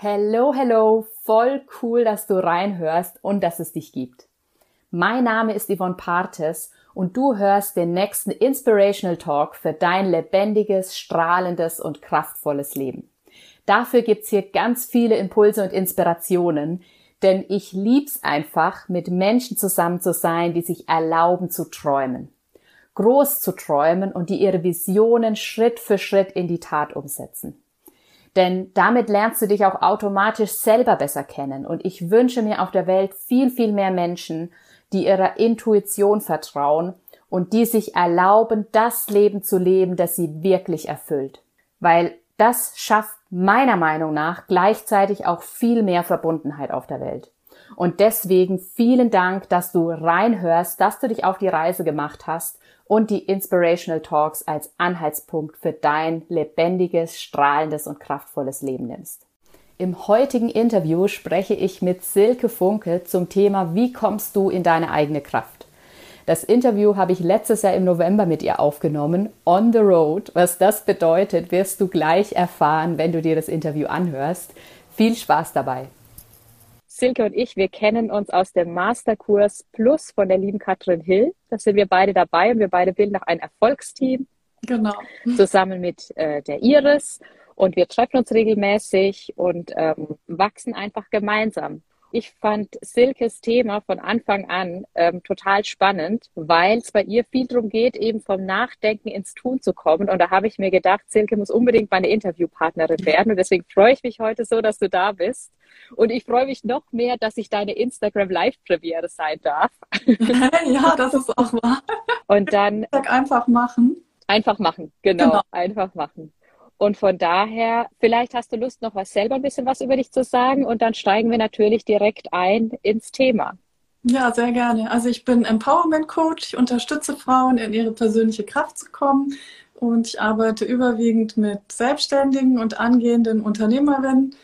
Hello, hello, voll cool, dass du reinhörst und dass es dich gibt. Mein Name ist Yvonne Partes und du hörst den nächsten Inspirational Talk für dein lebendiges, strahlendes und kraftvolles Leben. Dafür gibt's hier ganz viele Impulse und Inspirationen, denn ich lieb's einfach, mit Menschen zusammen zu sein, die sich erlauben zu träumen. Groß zu träumen und die ihre Visionen Schritt für Schritt in die Tat umsetzen. Denn damit lernst du dich auch automatisch selber besser kennen. Und ich wünsche mir auf der Welt viel, viel mehr Menschen, die ihrer Intuition vertrauen und die sich erlauben, das Leben zu leben, das sie wirklich erfüllt. Weil das schafft meiner Meinung nach gleichzeitig auch viel mehr Verbundenheit auf der Welt. Und deswegen vielen Dank, dass du reinhörst, dass du dich auf die Reise gemacht hast und die Inspirational Talks als Anhaltspunkt für dein lebendiges, strahlendes und kraftvolles Leben nimmst. Im heutigen Interview spreche ich mit Silke Funke zum Thema Wie kommst du in deine eigene Kraft? Das Interview habe ich letztes Jahr im November mit ihr aufgenommen, on the road. Was das bedeutet, wirst du gleich erfahren, wenn du dir das Interview anhörst. Viel Spaß dabei! Silke und ich, wir kennen uns aus dem Masterkurs Plus von der lieben Katrin Hill. Da sind wir beide dabei und wir beide bilden auch ein Erfolgsteam. Genau. Zusammen mit äh, der Iris. Und wir treffen uns regelmäßig und ähm, wachsen einfach gemeinsam. Ich fand Silkes Thema von Anfang an ähm, total spannend, weil es bei ihr viel darum geht, eben vom Nachdenken ins Tun zu kommen. Und da habe ich mir gedacht, Silke muss unbedingt meine Interviewpartnerin werden. Und deswegen freue ich mich heute so, dass du da bist. Und ich freue mich noch mehr, dass ich deine Instagram Live-Premiere sein darf. ja, das ist auch wahr. Und dann. Einfach machen. Einfach machen, genau. genau. Einfach machen. Und von daher, vielleicht hast du Lust, noch was selber ein bisschen was über dich zu sagen und dann steigen wir natürlich direkt ein ins Thema. Ja, sehr gerne. Also ich bin Empowerment Coach. Ich unterstütze Frauen, in ihre persönliche Kraft zu kommen. Und ich arbeite überwiegend mit Selbstständigen und angehenden Unternehmerinnen.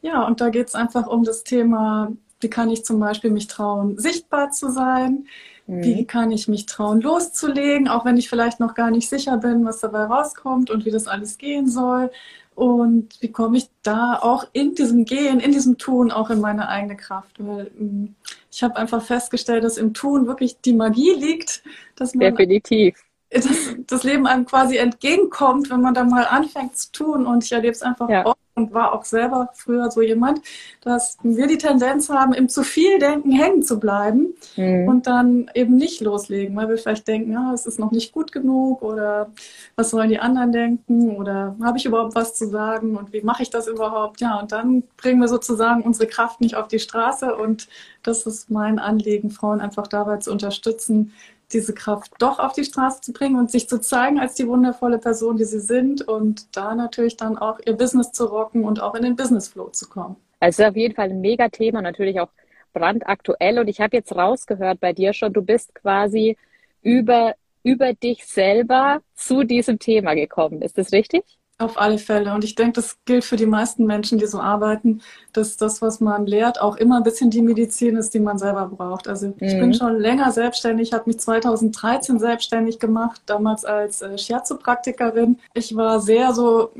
Ja, und da geht es einfach um das Thema, wie kann ich zum Beispiel mich trauen, sichtbar zu sein? Mhm. Wie kann ich mich trauen, loszulegen, auch wenn ich vielleicht noch gar nicht sicher bin, was dabei rauskommt und wie das alles gehen soll. Und wie komme ich da auch in diesem Gehen, in diesem Tun auch in meine eigene Kraft? Weil mm, ich habe einfach festgestellt, dass im Tun wirklich die Magie liegt, dass man Definitiv. Das, das Leben einem quasi entgegenkommt, wenn man da mal anfängt zu tun. Und ich erlebe es einfach ja. oft und war auch selber früher so jemand, dass wir die Tendenz haben, im zu viel Denken hängen zu bleiben mhm. und dann eben nicht loslegen, weil wir vielleicht denken, ja, es ist noch nicht gut genug oder was sollen die anderen denken oder habe ich überhaupt was zu sagen und wie mache ich das überhaupt? Ja, und dann bringen wir sozusagen unsere Kraft nicht auf die Straße und das ist mein Anliegen, Frauen einfach dabei zu unterstützen, diese Kraft doch auf die Straße zu bringen und sich zu zeigen als die wundervolle Person, die sie sind und da natürlich dann auch ihr Business zu rocken und auch in den Business Flow zu kommen. Also auf jeden Fall ein Mega-Thema, natürlich auch brandaktuell und ich habe jetzt rausgehört bei dir schon, du bist quasi über, über dich selber zu diesem Thema gekommen. Ist das richtig? Auf alle Fälle. Und ich denke, das gilt für die meisten Menschen, die so arbeiten, dass das, was man lehrt, auch immer ein bisschen die Medizin ist, die man selber braucht. Also mhm. ich bin mhm. schon länger selbstständig, habe mich 2013 selbstständig gemacht, damals als äh, Shiatsu-Praktikerin. Ich war sehr so,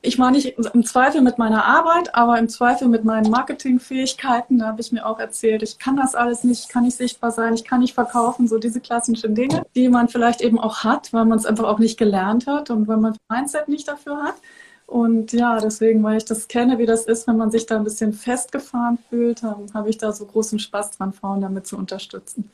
ich war nicht im Zweifel mit meiner Arbeit, aber im Zweifel mit meinen Marketingfähigkeiten. Da habe ich mir auch erzählt, ich kann das alles nicht, ich kann nicht sichtbar sein, ich kann nicht verkaufen, so diese klassischen Dinge, die man vielleicht eben auch hat, weil man es einfach auch nicht gelernt hat und weil man Mindset nicht dafür hat. Und ja, deswegen, weil ich das kenne, wie das ist, wenn man sich da ein bisschen festgefahren fühlt, habe ich da so großen Spaß dran, Frauen damit zu unterstützen.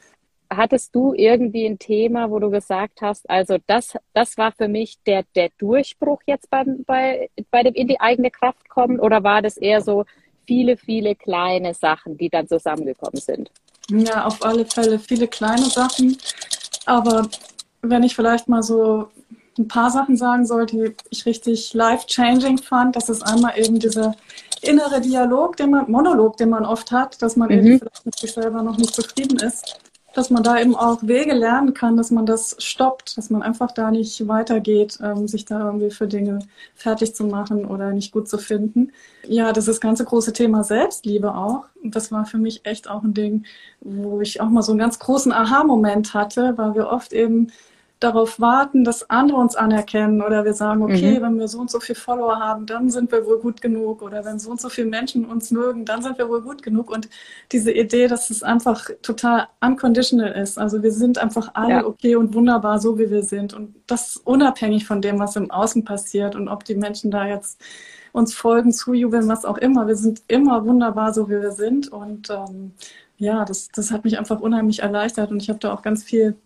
Hattest du irgendwie ein Thema, wo du gesagt hast, also das, das war für mich der, der Durchbruch jetzt beim, bei, bei dem in die eigene Kraft kommen oder war das eher so viele, viele kleine Sachen, die dann zusammengekommen sind? Ja, auf alle Fälle viele kleine Sachen. Aber wenn ich vielleicht mal so ein paar Sachen sagen soll, die ich richtig life-changing fand. Das ist einmal eben dieser innere Dialog, den man, Monolog, den man oft hat, dass man mhm. eben vielleicht mit sich selber noch nicht zufrieden ist. Dass man da eben auch Wege lernen kann, dass man das stoppt, dass man einfach da nicht weitergeht, ähm, sich da irgendwie für Dinge fertig zu machen oder nicht gut zu finden. Ja, das ist das ganze große Thema Selbstliebe auch. Und das war für mich echt auch ein Ding, wo ich auch mal so einen ganz großen Aha-Moment hatte, weil wir oft eben darauf warten, dass andere uns anerkennen oder wir sagen, okay, mhm. wenn wir so und so viele Follower haben, dann sind wir wohl gut genug oder wenn so und so viele Menschen uns mögen, dann sind wir wohl gut genug und diese Idee, dass es einfach total unconditional ist, also wir sind einfach alle ja. okay und wunderbar, so wie wir sind und das unabhängig von dem, was im Außen passiert und ob die Menschen da jetzt uns folgen, zujubeln, was auch immer. Wir sind immer wunderbar, so wie wir sind und ähm, ja, das, das hat mich einfach unheimlich erleichtert und ich habe da auch ganz viel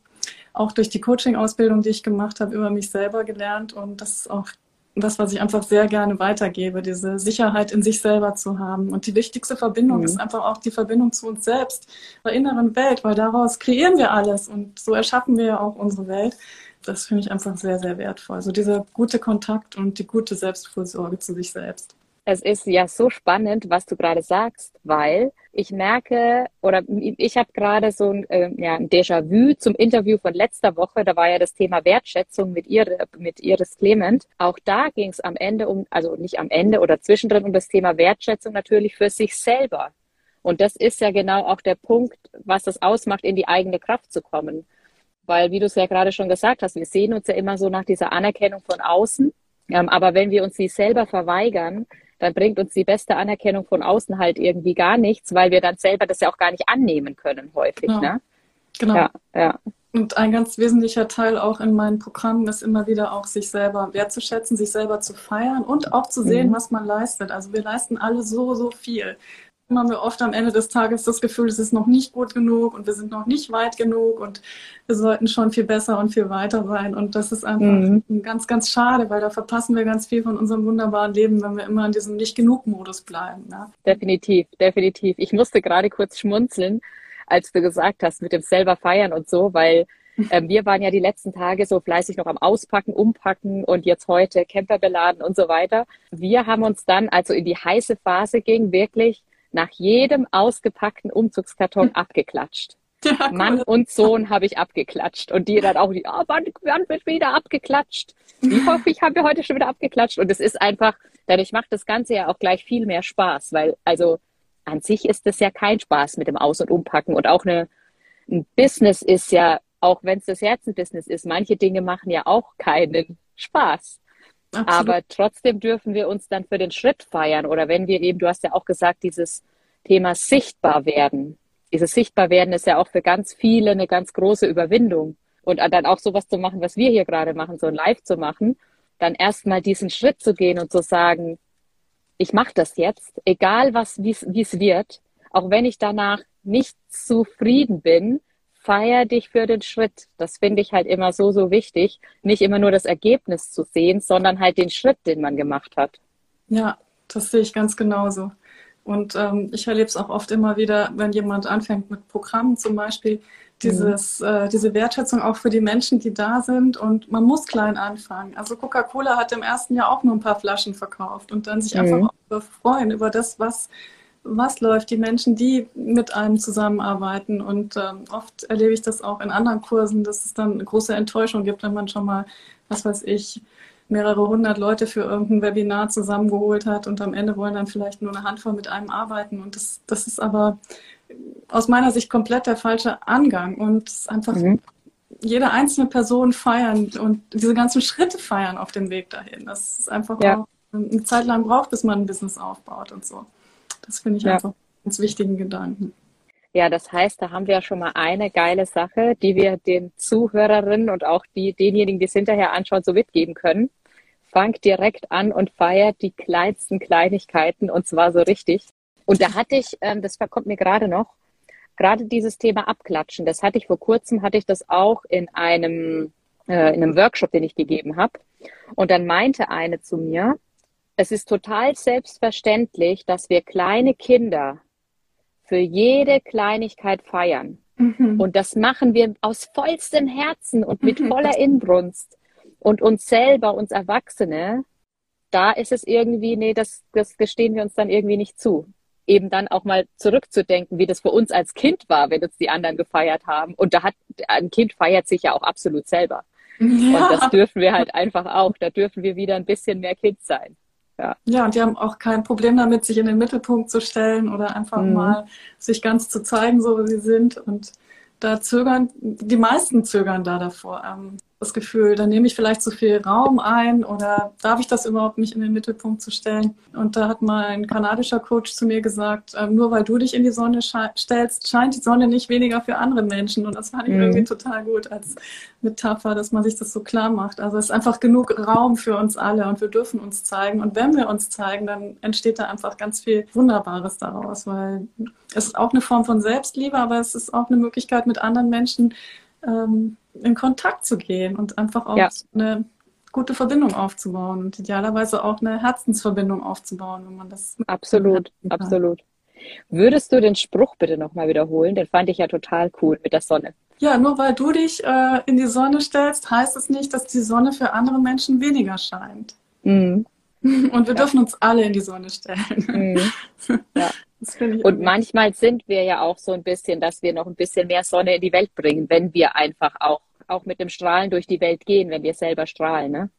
auch durch die Coaching-Ausbildung, die ich gemacht habe, über mich selber gelernt. Und das ist auch das, was ich einfach sehr gerne weitergebe, diese Sicherheit in sich selber zu haben. Und die wichtigste Verbindung mhm. ist einfach auch die Verbindung zu uns selbst, der inneren Welt, weil daraus kreieren wir alles und so erschaffen wir ja auch unsere Welt. Das finde ich einfach sehr, sehr wertvoll. Also dieser gute Kontakt und die gute Selbstfürsorge zu sich selbst. Es ist ja so spannend, was du gerade sagst, weil ich merke oder ich habe gerade so ein, äh, ja, ein Déjà-vu zum Interview von letzter Woche. Da war ja das Thema Wertschätzung mit, ihr, mit Iris Clement. Auch da ging es am Ende um, also nicht am Ende oder zwischendrin um das Thema Wertschätzung natürlich für sich selber. Und das ist ja genau auch der Punkt, was das ausmacht, in die eigene Kraft zu kommen. Weil, wie du es ja gerade schon gesagt hast, wir sehen uns ja immer so nach dieser Anerkennung von außen. Ähm, aber wenn wir uns die selber verweigern, dann bringt uns die beste Anerkennung von außen halt irgendwie gar nichts, weil wir dann selber das ja auch gar nicht annehmen können, häufig. Genau. Ne? genau. Ja, ja. Und ein ganz wesentlicher Teil auch in meinen Programmen ist immer wieder auch, sich selber wertzuschätzen, sich selber zu feiern und auch zu sehen, mhm. was man leistet. Also wir leisten alle so, so viel haben wir oft am Ende des Tages das Gefühl, es ist noch nicht gut genug und wir sind noch nicht weit genug und wir sollten schon viel besser und viel weiter sein. Und das ist einfach mhm. ganz, ganz schade, weil da verpassen wir ganz viel von unserem wunderbaren Leben, wenn wir immer in diesem Nicht-Genug-Modus bleiben. Ja. Definitiv, definitiv. Ich musste gerade kurz schmunzeln, als du gesagt hast, mit dem selber feiern und so, weil ähm, wir waren ja die letzten Tage so fleißig noch am Auspacken, Umpacken und jetzt heute Camper beladen und so weiter. Wir haben uns dann, also in die heiße Phase ging, wirklich nach jedem ausgepackten Umzugskarton abgeklatscht. Ja, cool. Mann und Sohn habe ich abgeklatscht. Und die dann auch, die, oh, wann, wann wird wieder abgeklatscht? Wie hoffe ich, haben wir heute schon wieder abgeklatscht. Und es ist einfach, dadurch macht das Ganze ja auch gleich viel mehr Spaß, weil also an sich ist das ja kein Spaß mit dem Aus- und Umpacken. Und auch eine, ein Business ist ja, auch wenn es das Herzenbusiness ist, manche Dinge machen ja auch keinen Spaß. Absolut. Aber trotzdem dürfen wir uns dann für den Schritt feiern. Oder wenn wir eben, du hast ja auch gesagt, dieses Thema sichtbar werden. Dieses sichtbar werden ist ja auch für ganz viele eine ganz große Überwindung. Und dann auch sowas zu machen, was wir hier gerade machen, so ein Live zu machen, dann erstmal diesen Schritt zu gehen und zu sagen, ich mache das jetzt, egal was, wie es wird, auch wenn ich danach nicht zufrieden bin, feier dich für den Schritt. Das finde ich halt immer so, so wichtig. Nicht immer nur das Ergebnis zu sehen, sondern halt den Schritt, den man gemacht hat. Ja, das sehe ich ganz genauso. Und ähm, ich erlebe es auch oft immer wieder, wenn jemand anfängt mit Programmen zum Beispiel, dieses, mhm. äh, diese Wertschätzung auch für die Menschen, die da sind. Und man muss klein anfangen. Also Coca-Cola hat im ersten Jahr auch nur ein paar Flaschen verkauft und dann sich mhm. einfach auch freuen über das, was was läuft, die Menschen, die mit einem zusammenarbeiten. Und ähm, oft erlebe ich das auch in anderen Kursen, dass es dann eine große Enttäuschung gibt, wenn man schon mal, was weiß ich, mehrere hundert Leute für irgendein Webinar zusammengeholt hat und am Ende wollen dann vielleicht nur eine Handvoll mit einem arbeiten. Und das, das ist aber aus meiner Sicht komplett der falsche Angang und es ist einfach mhm. jede einzelne Person feiern und diese ganzen Schritte feiern auf dem Weg dahin. Das ist einfach ja. auch eine Zeit lang braucht, bis man ein Business aufbaut und so. Das finde ich ja. einfach einen ganz wichtigen Gedanken. Ja, das heißt, da haben wir ja schon mal eine geile Sache, die wir den Zuhörerinnen und auch die, denjenigen, die es hinterher anschauen, so mitgeben können. Fangt direkt an und feiert die kleinsten Kleinigkeiten und zwar so richtig. Und da hatte ich, ähm, das kommt mir gerade noch, gerade dieses Thema Abklatschen. Das hatte ich vor kurzem, hatte ich das auch in einem, äh, in einem Workshop, den ich gegeben habe. Und dann meinte eine zu mir, es ist total selbstverständlich, dass wir kleine Kinder für jede Kleinigkeit feiern. Mhm. Und das machen wir aus vollstem Herzen und mit mhm. voller Inbrunst. Und uns selber, uns Erwachsene, da ist es irgendwie, nee, das, das gestehen wir uns dann irgendwie nicht zu. Eben dann auch mal zurückzudenken, wie das für uns als Kind war, wenn uns die anderen gefeiert haben. Und da hat, ein Kind feiert sich ja auch absolut selber. Ja. Und das dürfen wir halt einfach auch. Da dürfen wir wieder ein bisschen mehr Kind sein. Ja. ja, und die haben auch kein Problem damit, sich in den Mittelpunkt zu stellen oder einfach mhm. mal sich ganz zu zeigen, so wie sie sind. Und da zögern, die meisten zögern da davor. Ähm, das Gefühl, dann nehme ich vielleicht zu viel Raum ein oder darf ich das überhaupt nicht in den Mittelpunkt zu stellen? Und da hat mal ein kanadischer Coach zu mir gesagt, äh, nur weil du dich in die Sonne stellst, scheint die Sonne nicht weniger für andere Menschen. Und das fand ich mhm. irgendwie total gut als Metapher, dass man sich das so klar macht. Also es ist einfach genug Raum für uns alle und wir dürfen uns zeigen. Und wenn wir uns zeigen, dann entsteht da einfach ganz viel Wunderbares daraus, weil es ist auch eine Form von Selbstliebe, aber es ist auch eine Möglichkeit, mit anderen Menschen ähm, in Kontakt zu gehen und einfach auch ja. eine gute Verbindung aufzubauen und idealerweise auch eine Herzensverbindung aufzubauen, wenn man das. Absolut, absolut. Würdest du den Spruch bitte nochmal wiederholen? Den fand ich ja total cool mit der Sonne. Ja, nur weil du dich äh, in die Sonne stellst, heißt es nicht, dass die Sonne für andere Menschen weniger scheint. Mhm. Und wir ja. dürfen uns alle in die Sonne stellen. Mhm. Ja. Und manchmal sind wir ja auch so ein bisschen, dass wir noch ein bisschen mehr Sonne in die Welt bringen, wenn wir einfach auch, auch mit dem Strahlen durch die Welt gehen, wenn wir selber strahlen. Ne?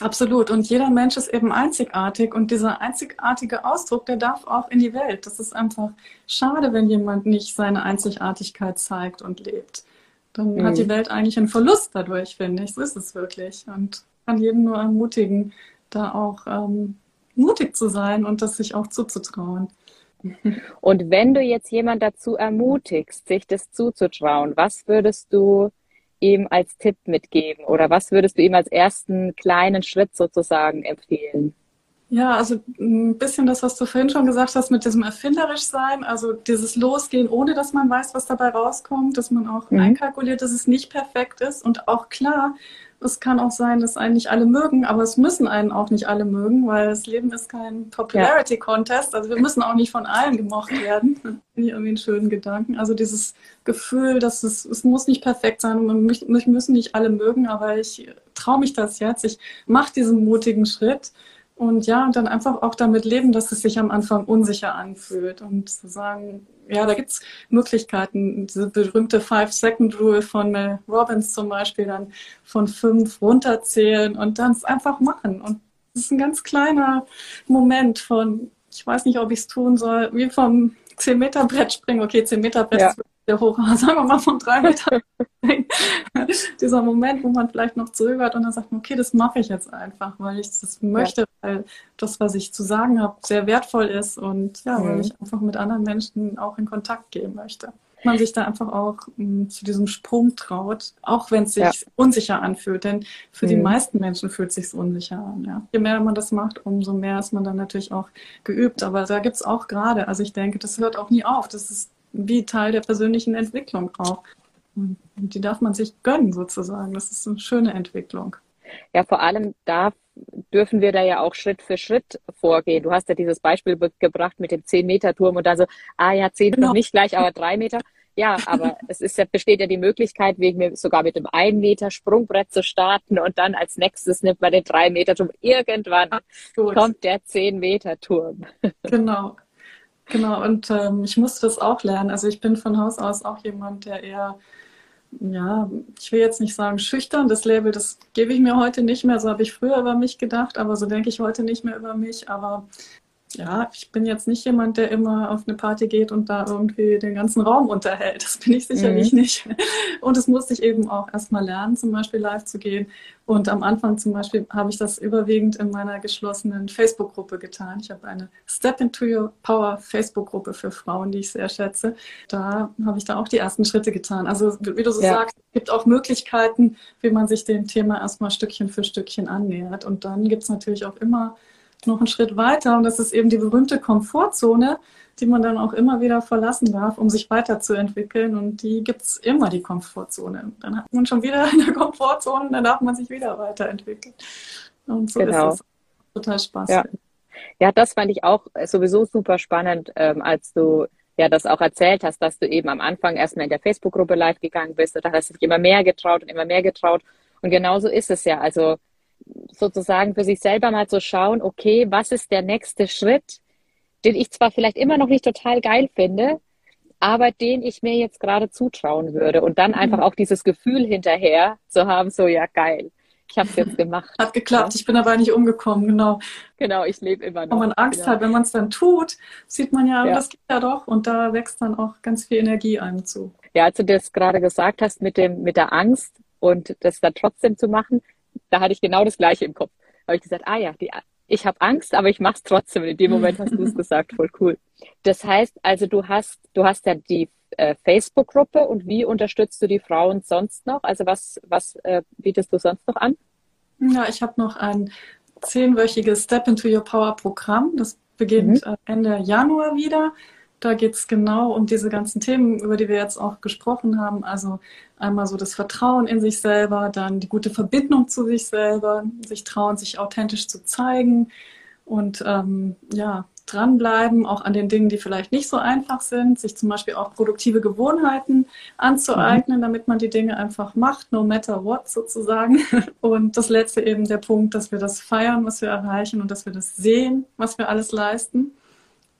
Absolut. Und jeder Mensch ist eben einzigartig. Und dieser einzigartige Ausdruck, der darf auch in die Welt. Das ist einfach schade, wenn jemand nicht seine Einzigartigkeit zeigt und lebt. Dann mhm. hat die Welt eigentlich einen Verlust dadurch, finde ich. So ist es wirklich. Und kann jeden nur ermutigen, da auch ähm, mutig zu sein und das sich auch zuzutrauen. Und wenn du jetzt jemand dazu ermutigst, sich das zuzutrauen, was würdest du ihm als Tipp mitgeben oder was würdest du ihm als ersten kleinen Schritt sozusagen empfehlen? Ja, also ein bisschen das, was du vorhin schon gesagt hast, mit diesem erfinderisch sein, also dieses Losgehen, ohne dass man weiß, was dabei rauskommt, dass man auch mhm. einkalkuliert, dass es nicht perfekt ist und auch klar, es kann auch sein, dass einen nicht alle mögen, aber es müssen einen auch nicht alle mögen, weil das Leben ist kein Popularity Contest. Also wir müssen auch nicht von allen gemocht werden. Finde ich irgendwie einen schönen Gedanken. Also dieses Gefühl, dass es, es muss nicht perfekt sein und mich müssen nicht alle mögen, aber ich traue mich das jetzt. Ich mache diesen mutigen Schritt und ja, und dann einfach auch damit leben, dass es sich am Anfang unsicher anfühlt und zu sagen, ja, da gibt's Möglichkeiten. Diese berühmte Five-Second-Rule von Mel Robbins zum Beispiel, dann von fünf runterzählen und dann es einfach machen. Und das ist ein ganz kleiner Moment von, ich weiß nicht, ob ich es tun soll, wie vom 10-Meter-Brett springen. Okay, 10-Meter-Brett ja. ist hoch, aber sagen wir mal von drei Metern. Dieser Moment, wo man vielleicht noch zögert und dann sagt, okay, das mache ich jetzt einfach, weil ich das möchte, ja. weil das, was ich zu sagen habe, sehr wertvoll ist und ja, mhm. weil ich einfach mit anderen Menschen auch in Kontakt gehen möchte. Man sich da einfach auch m, mm, zu diesem Sprung traut, auch wenn es sich ja. unsicher anfühlt. Denn für mhm. die meisten Menschen fühlt es sich unsicher an. Ja. Je mehr man das macht, umso mehr ist man dann natürlich auch geübt. Aber da gibt es auch gerade, also ich denke, das hört auch nie auf. Das ist wie Teil der persönlichen Entwicklung auch. Und die darf man sich gönnen sozusagen. Das ist eine schöne Entwicklung. Ja, vor allem da dürfen wir da ja auch Schritt für Schritt vorgehen. Du hast ja dieses Beispiel gebracht mit dem 10-Meter-Turm und da so, ah ja, 10 genau. nicht gleich, aber 3 Meter. Ja, aber es ist ja, besteht ja die Möglichkeit, wegen mir sogar mit dem 1 Meter Sprungbrett zu starten und dann als nächstes nimmt man den 3 Meter Turm. Irgendwann Gut. kommt der 10 Meter Turm. Genau. Genau, und ähm, ich musste das auch lernen. Also ich bin von Haus aus auch jemand, der eher, ja, ich will jetzt nicht sagen schüchtern, das Label, das gebe ich mir heute nicht mehr, so habe ich früher über mich gedacht, aber so denke ich heute nicht mehr über mich. Aber ja, ich bin jetzt nicht jemand, der immer auf eine Party geht und da irgendwie den ganzen Raum unterhält. Das bin ich sicherlich mhm. nicht. Und das musste ich eben auch erstmal lernen, zum Beispiel live zu gehen. Und am Anfang zum Beispiel habe ich das überwiegend in meiner geschlossenen Facebook-Gruppe getan. Ich habe eine Step into Your Power Facebook-Gruppe für Frauen, die ich sehr schätze. Da habe ich da auch die ersten Schritte getan. Also wie du so ja. sagst, es gibt auch Möglichkeiten, wie man sich dem Thema erstmal Stückchen für Stückchen annähert. Und dann gibt es natürlich auch immer noch einen Schritt weiter und das ist eben die berühmte Komfortzone, die man dann auch immer wieder verlassen darf, um sich weiterzuentwickeln. Und die gibt es immer, die Komfortzone. Dann hat man schon wieder eine Komfortzone, dann darf man sich wieder weiterentwickeln. Und so genau. ist es total Spaß. Ja. ja, das fand ich auch sowieso super spannend, ähm, als du ja das auch erzählt hast, dass du eben am Anfang erstmal in der Facebook-Gruppe live gegangen bist und da hast du dich immer mehr getraut und immer mehr getraut. Und genauso ist es ja. Also sozusagen für sich selber mal zu schauen, okay, was ist der nächste Schritt, den ich zwar vielleicht immer noch nicht total geil finde, aber den ich mir jetzt gerade zutrauen würde. Und dann einfach mhm. auch dieses Gefühl hinterher zu haben, so ja, geil. Ich habe es jetzt gemacht. Hat geklappt, ja. ich bin aber nicht umgekommen, genau. Genau, ich lebe immer noch. Wenn man Angst genau. hat, wenn man es dann tut, sieht man ja, ja, das geht ja doch und da wächst dann auch ganz viel Energie einem zu. Ja, als du das gerade gesagt hast mit dem, mit der Angst, und das dann trotzdem zu machen, da hatte ich genau das Gleiche im Kopf. Da habe ich gesagt, ah ja, die, ich habe Angst, aber ich mache es trotzdem. Und in dem Moment hast du es gesagt, voll cool. Das heißt, also du hast, du hast ja die äh, Facebook-Gruppe und wie unterstützt du die Frauen sonst noch? Also was, was äh, bietest du sonst noch an? Ja, ich habe noch ein zehnwöchiges Step into Your Power Programm. Das beginnt mhm. Ende Januar wieder. Da geht es genau um diese ganzen Themen, über die wir jetzt auch gesprochen haben. Also einmal so das Vertrauen in sich selber, dann die gute Verbindung zu sich selber, sich trauen, sich authentisch zu zeigen und ähm, ja, dranbleiben, auch an den Dingen, die vielleicht nicht so einfach sind, sich zum Beispiel auch produktive Gewohnheiten anzueignen, mhm. damit man die Dinge einfach macht, no matter what sozusagen. Und das letzte eben der Punkt, dass wir das feiern, was wir erreichen und dass wir das sehen, was wir alles leisten.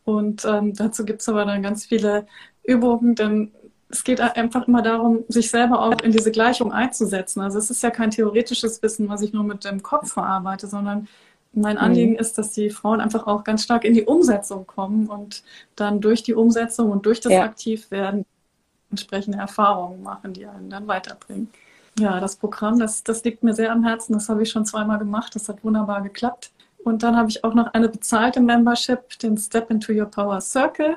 Und ähm, dazu gibt es aber dann ganz viele Übungen, denn es geht einfach immer darum, sich selber auch in diese Gleichung einzusetzen. Also es ist ja kein theoretisches Wissen, was ich nur mit dem Kopf verarbeite, sondern mein Anliegen mhm. ist, dass die Frauen einfach auch ganz stark in die Umsetzung kommen und dann durch die Umsetzung und durch das ja. Aktivwerden entsprechende Erfahrungen machen, die einen dann weiterbringen. Ja, das Programm, das, das liegt mir sehr am Herzen. Das habe ich schon zweimal gemacht. Das hat wunderbar geklappt. Und dann habe ich auch noch eine bezahlte Membership, den Step into Your Power Circle.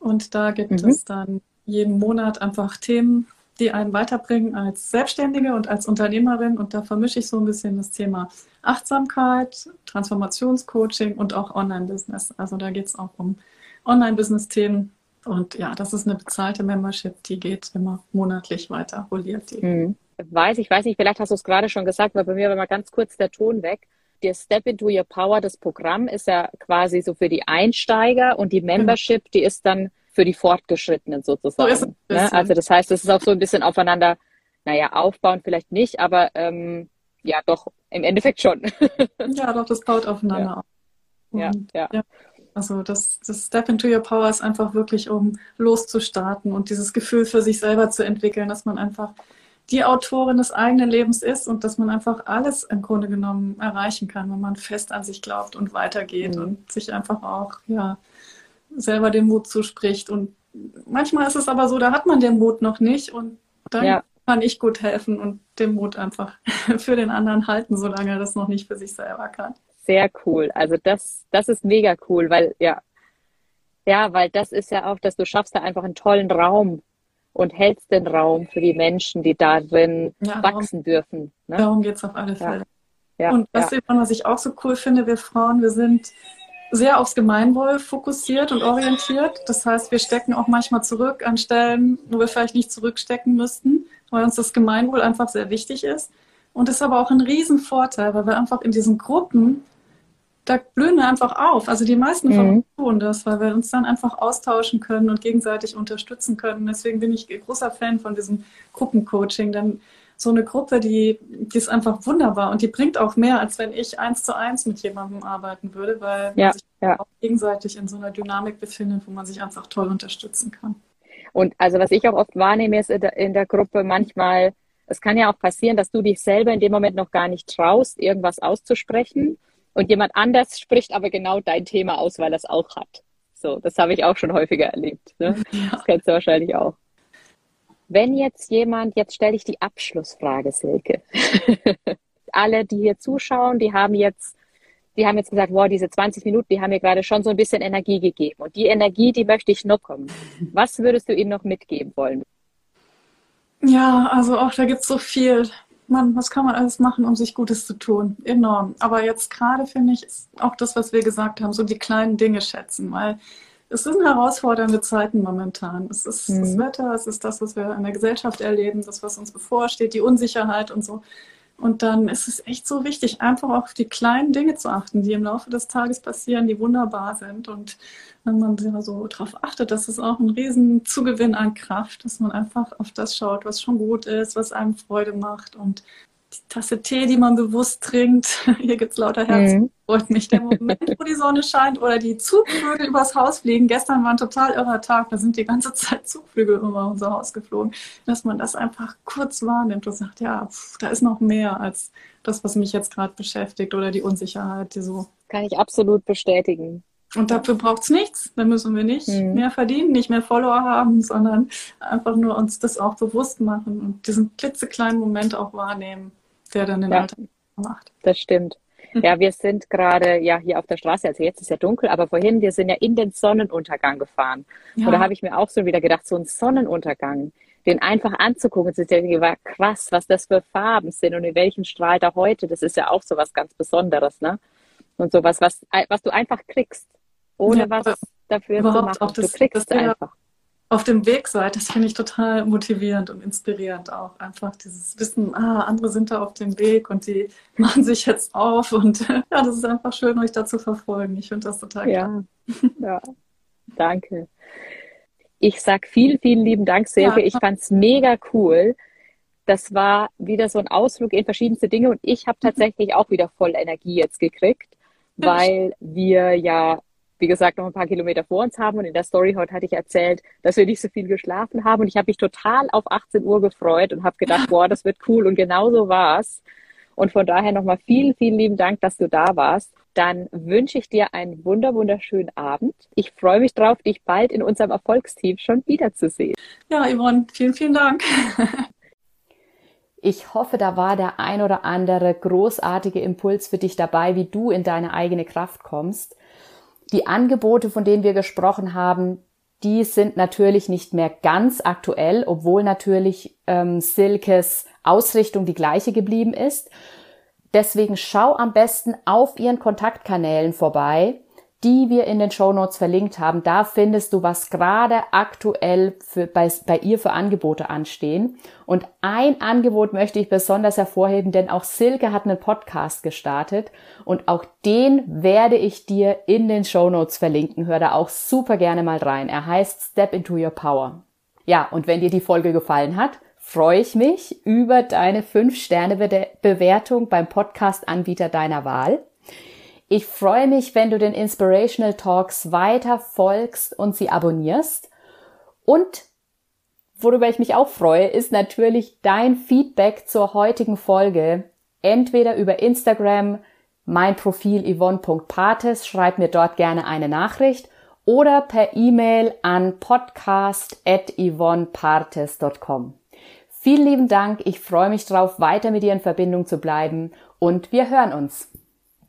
Und da gibt mhm. es dann jeden Monat einfach Themen, die einen weiterbringen als Selbstständige und als Unternehmerin. Und da vermische ich so ein bisschen das Thema Achtsamkeit, Transformationscoaching und auch Online-Business. Also da geht es auch um Online-Business-Themen. Und ja, das ist eine bezahlte Membership, die geht immer monatlich weiter, rolliert die. Mhm. Weiß ich, weiß nicht, vielleicht hast du es gerade schon gesagt, weil bei mir war mal ganz kurz der Ton weg der Step into Your Power, das Programm ist ja quasi so für die Einsteiger und die Membership, die ist dann für die Fortgeschrittenen sozusagen. So ne? Also das heißt, es ist auch so ein bisschen aufeinander, naja, aufbauen vielleicht nicht, aber ähm, ja, doch, im Endeffekt schon. ja, doch, das baut aufeinander ja. auf. Ja, ja. ja. Also das, das Step into Your Power ist einfach wirklich, um loszustarten und dieses Gefühl für sich selber zu entwickeln, dass man einfach die Autorin des eigenen Lebens ist und dass man einfach alles im Grunde genommen erreichen kann, wenn man fest an sich glaubt und weitergeht mhm. und sich einfach auch ja selber den Mut zuspricht. Und manchmal ist es aber so, da hat man den Mut noch nicht und dann ja. kann ich gut helfen und den Mut einfach für den anderen halten, solange er das noch nicht für sich selber kann. Sehr cool. Also das, das ist mega cool, weil ja, ja, weil das ist ja auch, dass du schaffst da einfach einen tollen Raum und hältst den Raum für die Menschen, die darin ja, wachsen dürfen. Ne? Darum geht es auf alle Fälle. Ja. Und was, ja. was ich auch so cool finde, wir Frauen, wir sind sehr aufs Gemeinwohl fokussiert und orientiert. Das heißt, wir stecken auch manchmal zurück an Stellen, wo wir vielleicht nicht zurückstecken müssten, weil uns das Gemeinwohl einfach sehr wichtig ist. Und das ist aber auch ein Riesenvorteil, weil wir einfach in diesen Gruppen da blühen wir einfach auf. Also die meisten von mhm. uns tun das, weil wir uns dann einfach austauschen können und gegenseitig unterstützen können. Deswegen bin ich großer Fan von diesem Gruppencoaching. Denn so eine Gruppe, die, die ist einfach wunderbar und die bringt auch mehr, als wenn ich eins zu eins mit jemandem arbeiten würde, weil ja, man sich ja. auch gegenseitig in so einer Dynamik befindet, wo man sich einfach toll unterstützen kann. Und also was ich auch oft wahrnehme, ist in der, in der Gruppe manchmal, es kann ja auch passieren, dass du dich selber in dem Moment noch gar nicht traust, irgendwas auszusprechen und jemand anders spricht aber genau dein Thema aus, weil er es auch hat. So, das habe ich auch schon häufiger erlebt. Ne? Ja. Das kennst du wahrscheinlich auch. Wenn jetzt jemand, jetzt stelle ich die Abschlussfrage, Silke. Alle, die hier zuschauen, die haben jetzt, die haben jetzt gesagt, wow, diese 20 Minuten, die haben mir gerade schon so ein bisschen Energie gegeben. Und die Energie, die möchte ich noch kommen. Was würdest du ihnen noch mitgeben wollen? Ja, also auch da gibt es so viel. Mann, was kann man alles machen, um sich Gutes zu tun? Enorm. Aber jetzt gerade finde ich, ist auch das, was wir gesagt haben, so die kleinen Dinge schätzen, weil es sind herausfordernde Zeiten momentan. Es ist mhm. das Wetter, es ist das, was wir in der Gesellschaft erleben, das, was uns bevorsteht, die Unsicherheit und so. Und dann ist es echt so wichtig, einfach auf die kleinen Dinge zu achten, die im Laufe des Tages passieren, die wunderbar sind. Und wenn man so darauf achtet, das ist auch ein riesen Zugewinn an Kraft, dass man einfach auf das schaut, was schon gut ist, was einem Freude macht und die Tasse Tee, die man bewusst trinkt. Hier gibt es lauter Herzen. Mhm. Freut mich der Moment, wo die Sonne scheint oder die Zugvögel übers Haus fliegen. Gestern war ein total irrer Tag. Da sind die ganze Zeit Zugvögel über unser Haus geflogen. Dass man das einfach kurz wahrnimmt und sagt, ja, pff, da ist noch mehr als das, was mich jetzt gerade beschäftigt oder die Unsicherheit, die so. Kann ich absolut bestätigen. Und dafür braucht es nichts. Da müssen wir nicht mhm. mehr verdienen, nicht mehr Follower haben, sondern einfach nur uns das auch bewusst machen und diesen klitzekleinen Moment auch wahrnehmen, der dann den ja, Alltag macht. Das stimmt. Ja, wir sind gerade ja hier auf der Straße, also jetzt ist ja dunkel, aber vorhin, wir sind ja in den Sonnenuntergang gefahren. Ja. Und da habe ich mir auch so wieder gedacht, so ein Sonnenuntergang, den einfach anzugucken, das ist ja krass, was das für Farben sind und in welchem Strahl da heute, das ist ja auch so was ganz Besonderes, ne? Und sowas, was, was du einfach kriegst, ohne ja, was dafür zu machen. Auch das, du kriegst einfach auf dem Weg seid, das finde ich total motivierend und inspirierend auch. Einfach dieses Wissen, ah, andere sind da auf dem Weg und die machen sich jetzt auf und ja, das ist einfach schön, euch da zu verfolgen. Ich finde das total ja. ja, danke. Ich sag vielen, vielen lieben Dank, Silke. Ja. Ich fand's mega cool. Das war wieder so ein Ausflug in verschiedenste Dinge und ich habe tatsächlich auch wieder voll Energie jetzt gekriegt, weil wir ja wie gesagt, noch ein paar Kilometer vor uns haben. Und in der Story heute hatte ich erzählt, dass wir nicht so viel geschlafen haben. Und ich habe mich total auf 18 Uhr gefreut und habe gedacht, boah, das wird cool. Und genau so war's. Und von daher nochmal vielen, vielen lieben Dank, dass du da warst. Dann wünsche ich dir einen wunder, wunderschönen Abend. Ich freue mich drauf, dich bald in unserem Erfolgsteam schon wiederzusehen. Ja, Yvonne, vielen, vielen Dank. Ich hoffe, da war der ein oder andere großartige Impuls für dich dabei, wie du in deine eigene Kraft kommst. Die Angebote, von denen wir gesprochen haben, die sind natürlich nicht mehr ganz aktuell, obwohl natürlich ähm, Silkes Ausrichtung die gleiche geblieben ist. Deswegen schau am besten auf ihren Kontaktkanälen vorbei die wir in den Show Notes verlinkt haben. Da findest du, was gerade aktuell für, bei, bei ihr für Angebote anstehen. Und ein Angebot möchte ich besonders hervorheben, denn auch Silke hat einen Podcast gestartet und auch den werde ich dir in den Show Notes verlinken. Hör da auch super gerne mal rein. Er heißt Step into Your Power. Ja, und wenn dir die Folge gefallen hat, freue ich mich über deine 5-Sterne-Bewertung beim Podcast-Anbieter deiner Wahl. Ich freue mich, wenn du den Inspirational Talks weiter folgst und sie abonnierst. Und worüber ich mich auch freue, ist natürlich dein Feedback zur heutigen Folge. Entweder über Instagram, mein Profil yvonne.pates, schreib mir dort gerne eine Nachricht oder per E-Mail an podcast.yvonnepartes.com. Vielen lieben Dank, ich freue mich drauf, weiter mit dir in Verbindung zu bleiben und wir hören uns.